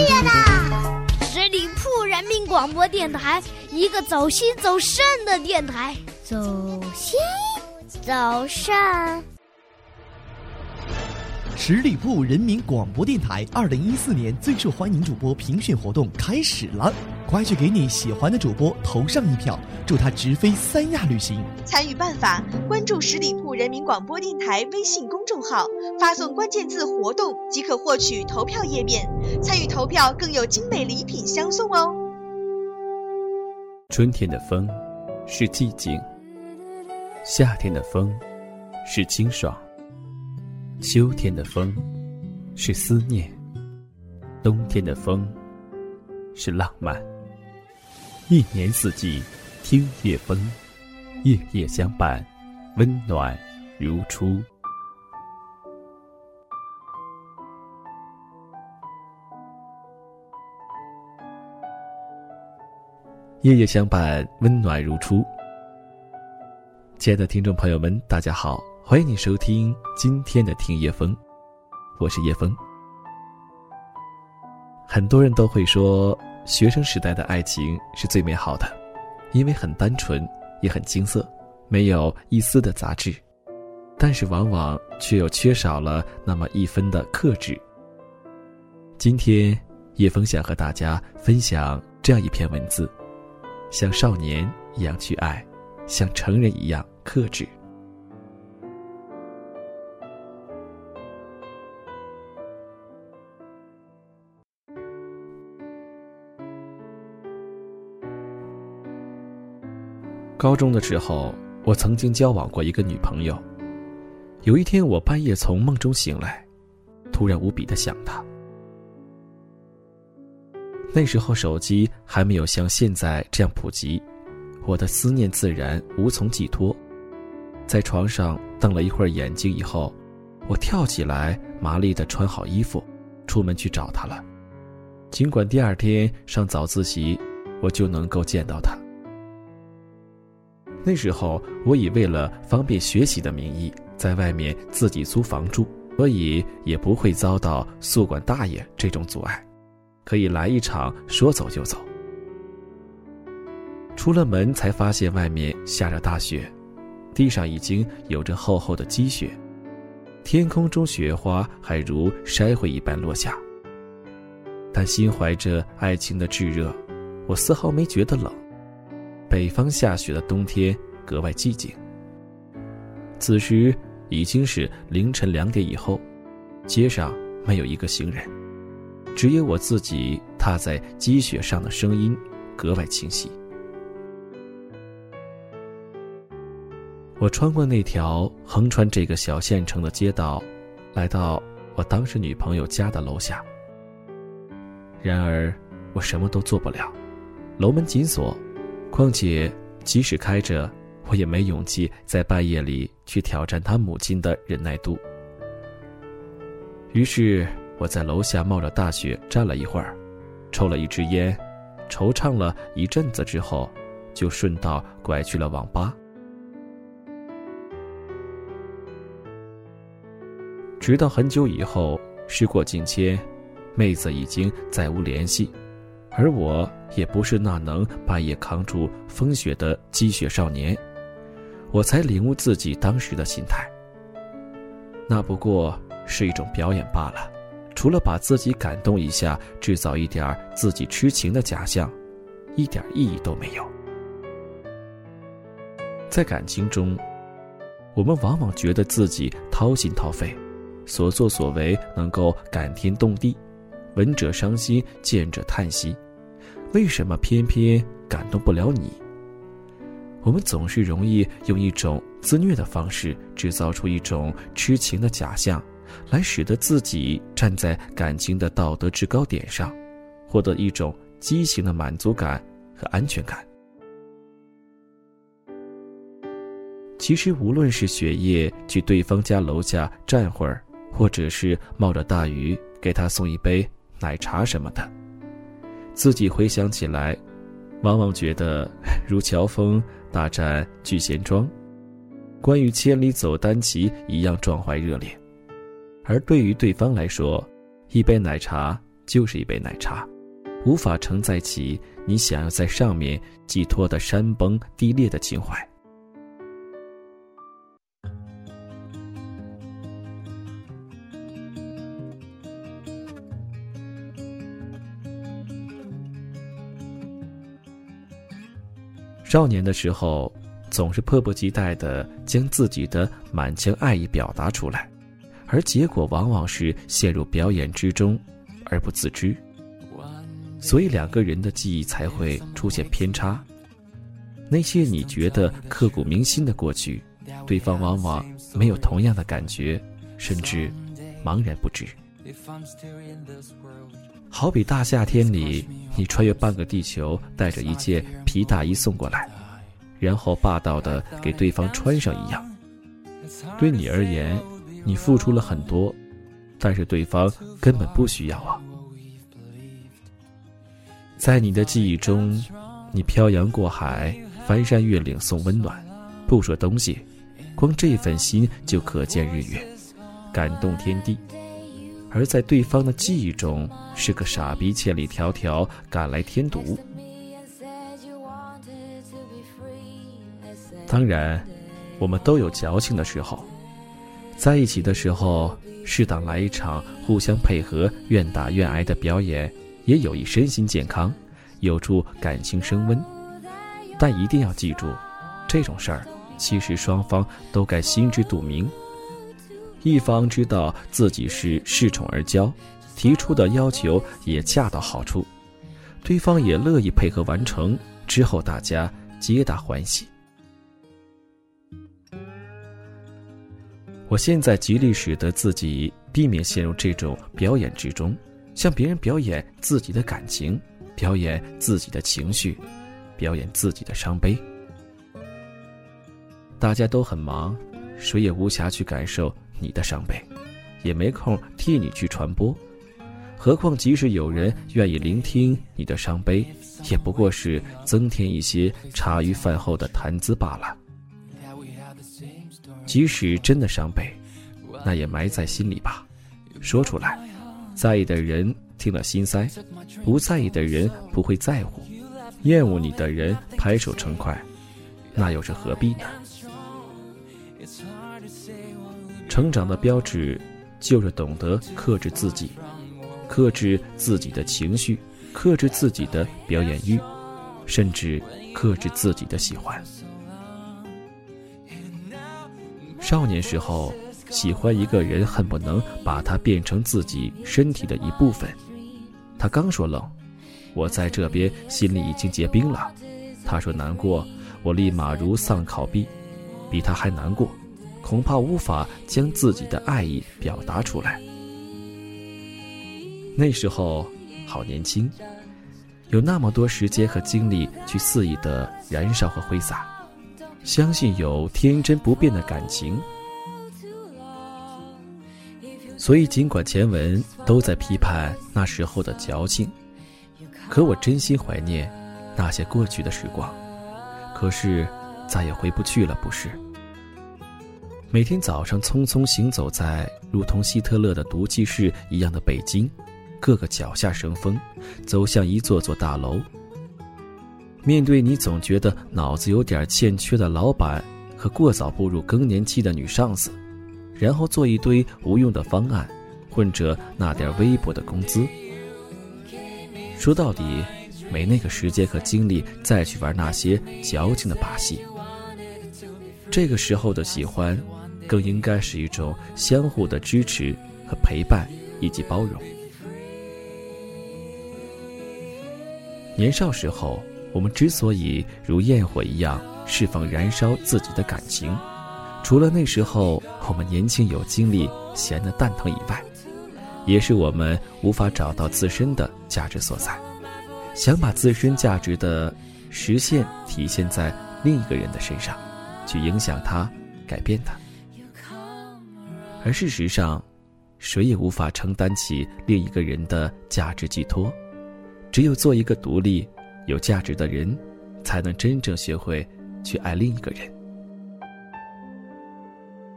乐啦！十里铺人民广播电台，一个走心走肾的电台，走心走肾。十里铺人民广播电台二零一四年最受欢迎主播评选活动开始了，快去给你喜欢的主播投上一票，祝他直飞三亚旅行。参与办法：关注十里铺人民广播电台微信公众号，发送关键字“活动”即可获取投票页面。参与投票更有精美礼品相送哦。春天的风是寂静，夏天的风是清爽。秋天的风是思念，冬天的风是浪漫。一年四季听夜风，夜夜相伴，温暖如初。夜夜相伴，温暖如初。亲爱的听众朋友们，大家好。欢迎你收听今天的听叶风，我是叶风。很多人都会说，学生时代的爱情是最美好的，因为很单纯，也很青涩，没有一丝的杂质，但是往往却又缺少了那么一分的克制。今天，叶风想和大家分享这样一篇文字：像少年一样去爱，像成人一样克制。高中的时候，我曾经交往过一个女朋友。有一天，我半夜从梦中醒来，突然无比的想她。那时候手机还没有像现在这样普及，我的思念自然无从寄托。在床上瞪了一会儿眼睛以后，我跳起来，麻利的穿好衣服，出门去找她了。尽管第二天上早自习，我就能够见到她。那时候，我以为了方便学习的名义，在外面自己租房住，所以也不会遭到宿管大爷这种阻碍，可以来一场说走就走。出了门才发现外面下着大雪，地上已经有着厚厚的积雪，天空中雪花还如筛灰一般落下。但心怀着爱情的炙热，我丝毫没觉得冷。北方下雪的冬天格外寂静。此时已经是凌晨两点以后，街上没有一个行人，只有我自己踏在积雪上的声音格外清晰。我穿过那条横穿这个小县城的街道，来到我当时女朋友家的楼下。然而，我什么都做不了，楼门紧锁。况且，即使开着，我也没勇气在半夜里去挑战他母亲的忍耐度。于是，我在楼下冒着大雪站了一会儿，抽了一支烟，惆怅了一阵子之后，就顺道拐去了网吧。直到很久以后，时过境迁，妹子已经再无联系。而我也不是那能半夜扛住风雪的积雪少年，我才领悟自己当时的心态。那不过是一种表演罢了，除了把自己感动一下，制造一点自己痴情的假象，一点意义都没有。在感情中，我们往往觉得自己掏心掏肺，所作所为能够感天动地。闻者伤心，见者叹息，为什么偏偏感动不了你？我们总是容易用一种自虐的方式，制造出一种痴情的假象，来使得自己站在感情的道德制高点上，获得一种畸形的满足感和安全感。其实，无论是雪夜去对方家楼下站会儿，或者是冒着大雨给他送一杯。奶茶什么的，自己回想起来，往往觉得如乔峰大战聚贤庄，关于千里走单骑一样壮怀热烈；而对于对方来说，一杯奶茶就是一杯奶茶，无法承载起你想要在上面寄托的山崩地裂的情怀。少年的时候，总是迫不及待的将自己的满腔爱意表达出来，而结果往往是陷入表演之中，而不自知。所以两个人的记忆才会出现偏差。那些你觉得刻骨铭心的过去，对方往往没有同样的感觉，甚至茫然不知。好比大夏天里，你穿越半个地球，带着一件皮大衣送过来，然后霸道的给对方穿上一样。对你而言，你付出了很多，但是对方根本不需要啊。在你的记忆中，你漂洋过海，翻山越岭送温暖，不说东西，光这份心就可见日月，感动天地。而在对方的记忆中，是个傻逼，千里迢迢赶来添堵。当然，我们都有矫情的时候，在一起的时候，适当来一场互相配合、愿打愿挨的表演，也有益身心健康，有助感情升温。但一定要记住，这种事儿，其实双方都该心知肚明。一方知道自己是恃宠而骄，提出的要求也恰到好处，对方也乐意配合完成，之后大家皆大欢喜。我现在极力使得自己避免陷入这种表演之中，向别人表演自己的感情，表演自己的情绪，表演自己的伤悲。大家都很忙，谁也无暇去感受。你的伤悲，也没空替你去传播，何况即使有人愿意聆听你的伤悲，也不过是增添一些茶余饭后的谈资罢了。即使真的伤悲，那也埋在心里吧，说出来，在意的人听了心塞，不在意的人不会在乎，厌恶你的人拍手称快，那又是何必呢？成长的标志，就是懂得克制自己，克制自己的情绪，克制自己的表演欲，甚至克制自己的喜欢。少年时候喜欢一个人，恨不能把他变成自己身体的一部分。他刚说冷，我在这边心里已经结冰了。他说难过，我立马如丧考妣，比他还难过。恐怕无法将自己的爱意表达出来。那时候好年轻，有那么多时间和精力去肆意的燃烧和挥洒，相信有天真不变的感情。所以尽管前文都在批判那时候的矫情，可我真心怀念那些过去的时光。可是再也回不去了，不是？每天早上匆匆行走在如同希特勒的毒气室一样的北京，各个脚下生风，走向一座座大楼。面对你总觉得脑子有点欠缺的老板和过早步入更年期的女上司，然后做一堆无用的方案，混着那点微薄的工资。说到底，没那个时间和精力再去玩那些矫情的把戏。这个时候的喜欢。更应该是一种相互的支持和陪伴，以及包容。年少时候，我们之所以如焰火一样释放、燃烧自己的感情，除了那时候我们年轻有精力、闲得蛋疼以外，也是我们无法找到自身的价值所在，想把自身价值的实现体现在另一个人的身上，去影响他、改变他。而事实上，谁也无法承担起另一个人的价值寄托。只有做一个独立、有价值的人，才能真正学会去爱另一个人。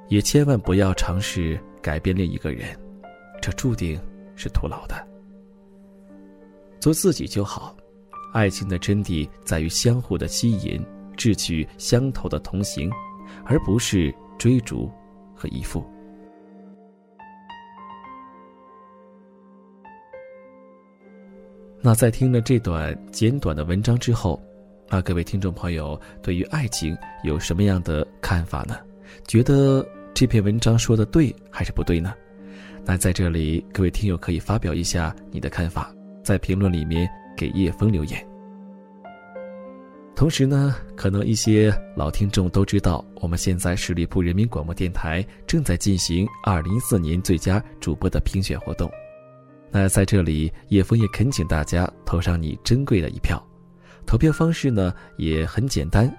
也千万不要尝试改变另一个人，这注定是徒劳的。做自己就好。爱情的真谛在于相互的吸引，志趣相投的同行，而不是追逐和依附。那在听了这段简短的文章之后，啊，各位听众朋友对于爱情有什么样的看法呢？觉得这篇文章说的对还是不对呢？那在这里，各位听友可以发表一下你的看法，在评论里面给叶枫留言。同时呢，可能一些老听众都知道，我们现在十里铺人民广播电台正在进行二零一四年最佳主播的评选活动。那在这里，叶枫也恳请大家投上你珍贵的一票。投票方式呢也很简单，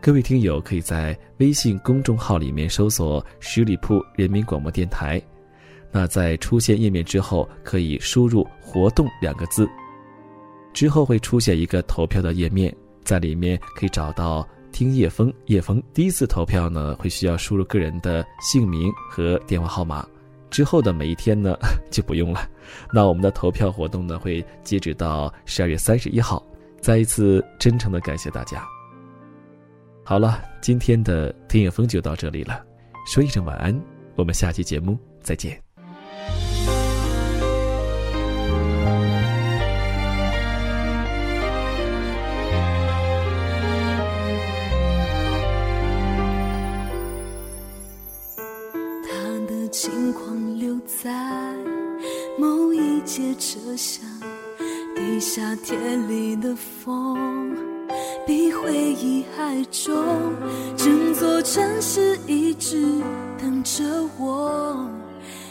各位听友可以在微信公众号里面搜索“十里铺人民广播电台”，那在出现页面之后，可以输入“活动”两个字，之后会出现一个投票的页面，在里面可以找到听叶枫。叶枫第一次投票呢，会需要输入个人的姓名和电话号码。之后的每一天呢，就不用了。那我们的投票活动呢，会截止到十二月三十一号。再一次真诚的感谢大家。好了，今天的听野风就到这里了，说一声晚安，我们下期节目再见。节车厢，地下铁里的风，比回忆还重。整座城市一直等着我，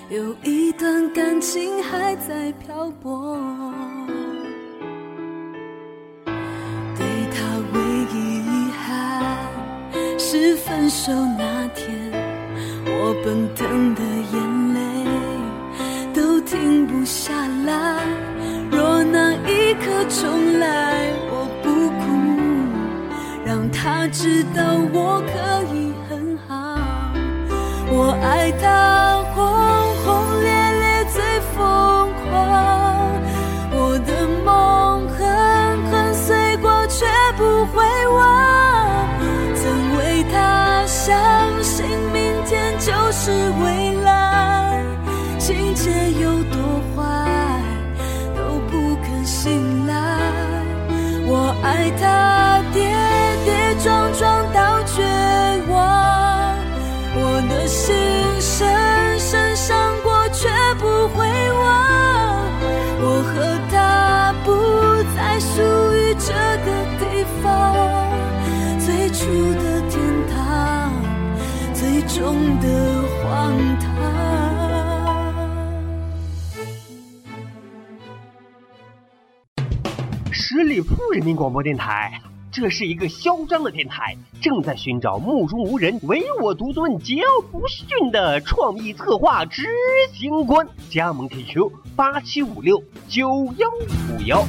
有一段感情还在漂泊。对他唯一遗憾是分手那天，我奔腾的眼下。来，若那一刻重来，我不哭，让他知道我可以很好。我爱他他跌跌撞撞到绝望，我的心深深伤过却不会忘，我和他不再属于这个地方，最初的天堂，最终的荒唐。十里铺人民广播电台，这是一个嚣张的电台，正在寻找目中无人、唯我独尊、桀骜不驯的创意策划执行官。加盟 QQ 八七五六九幺五幺。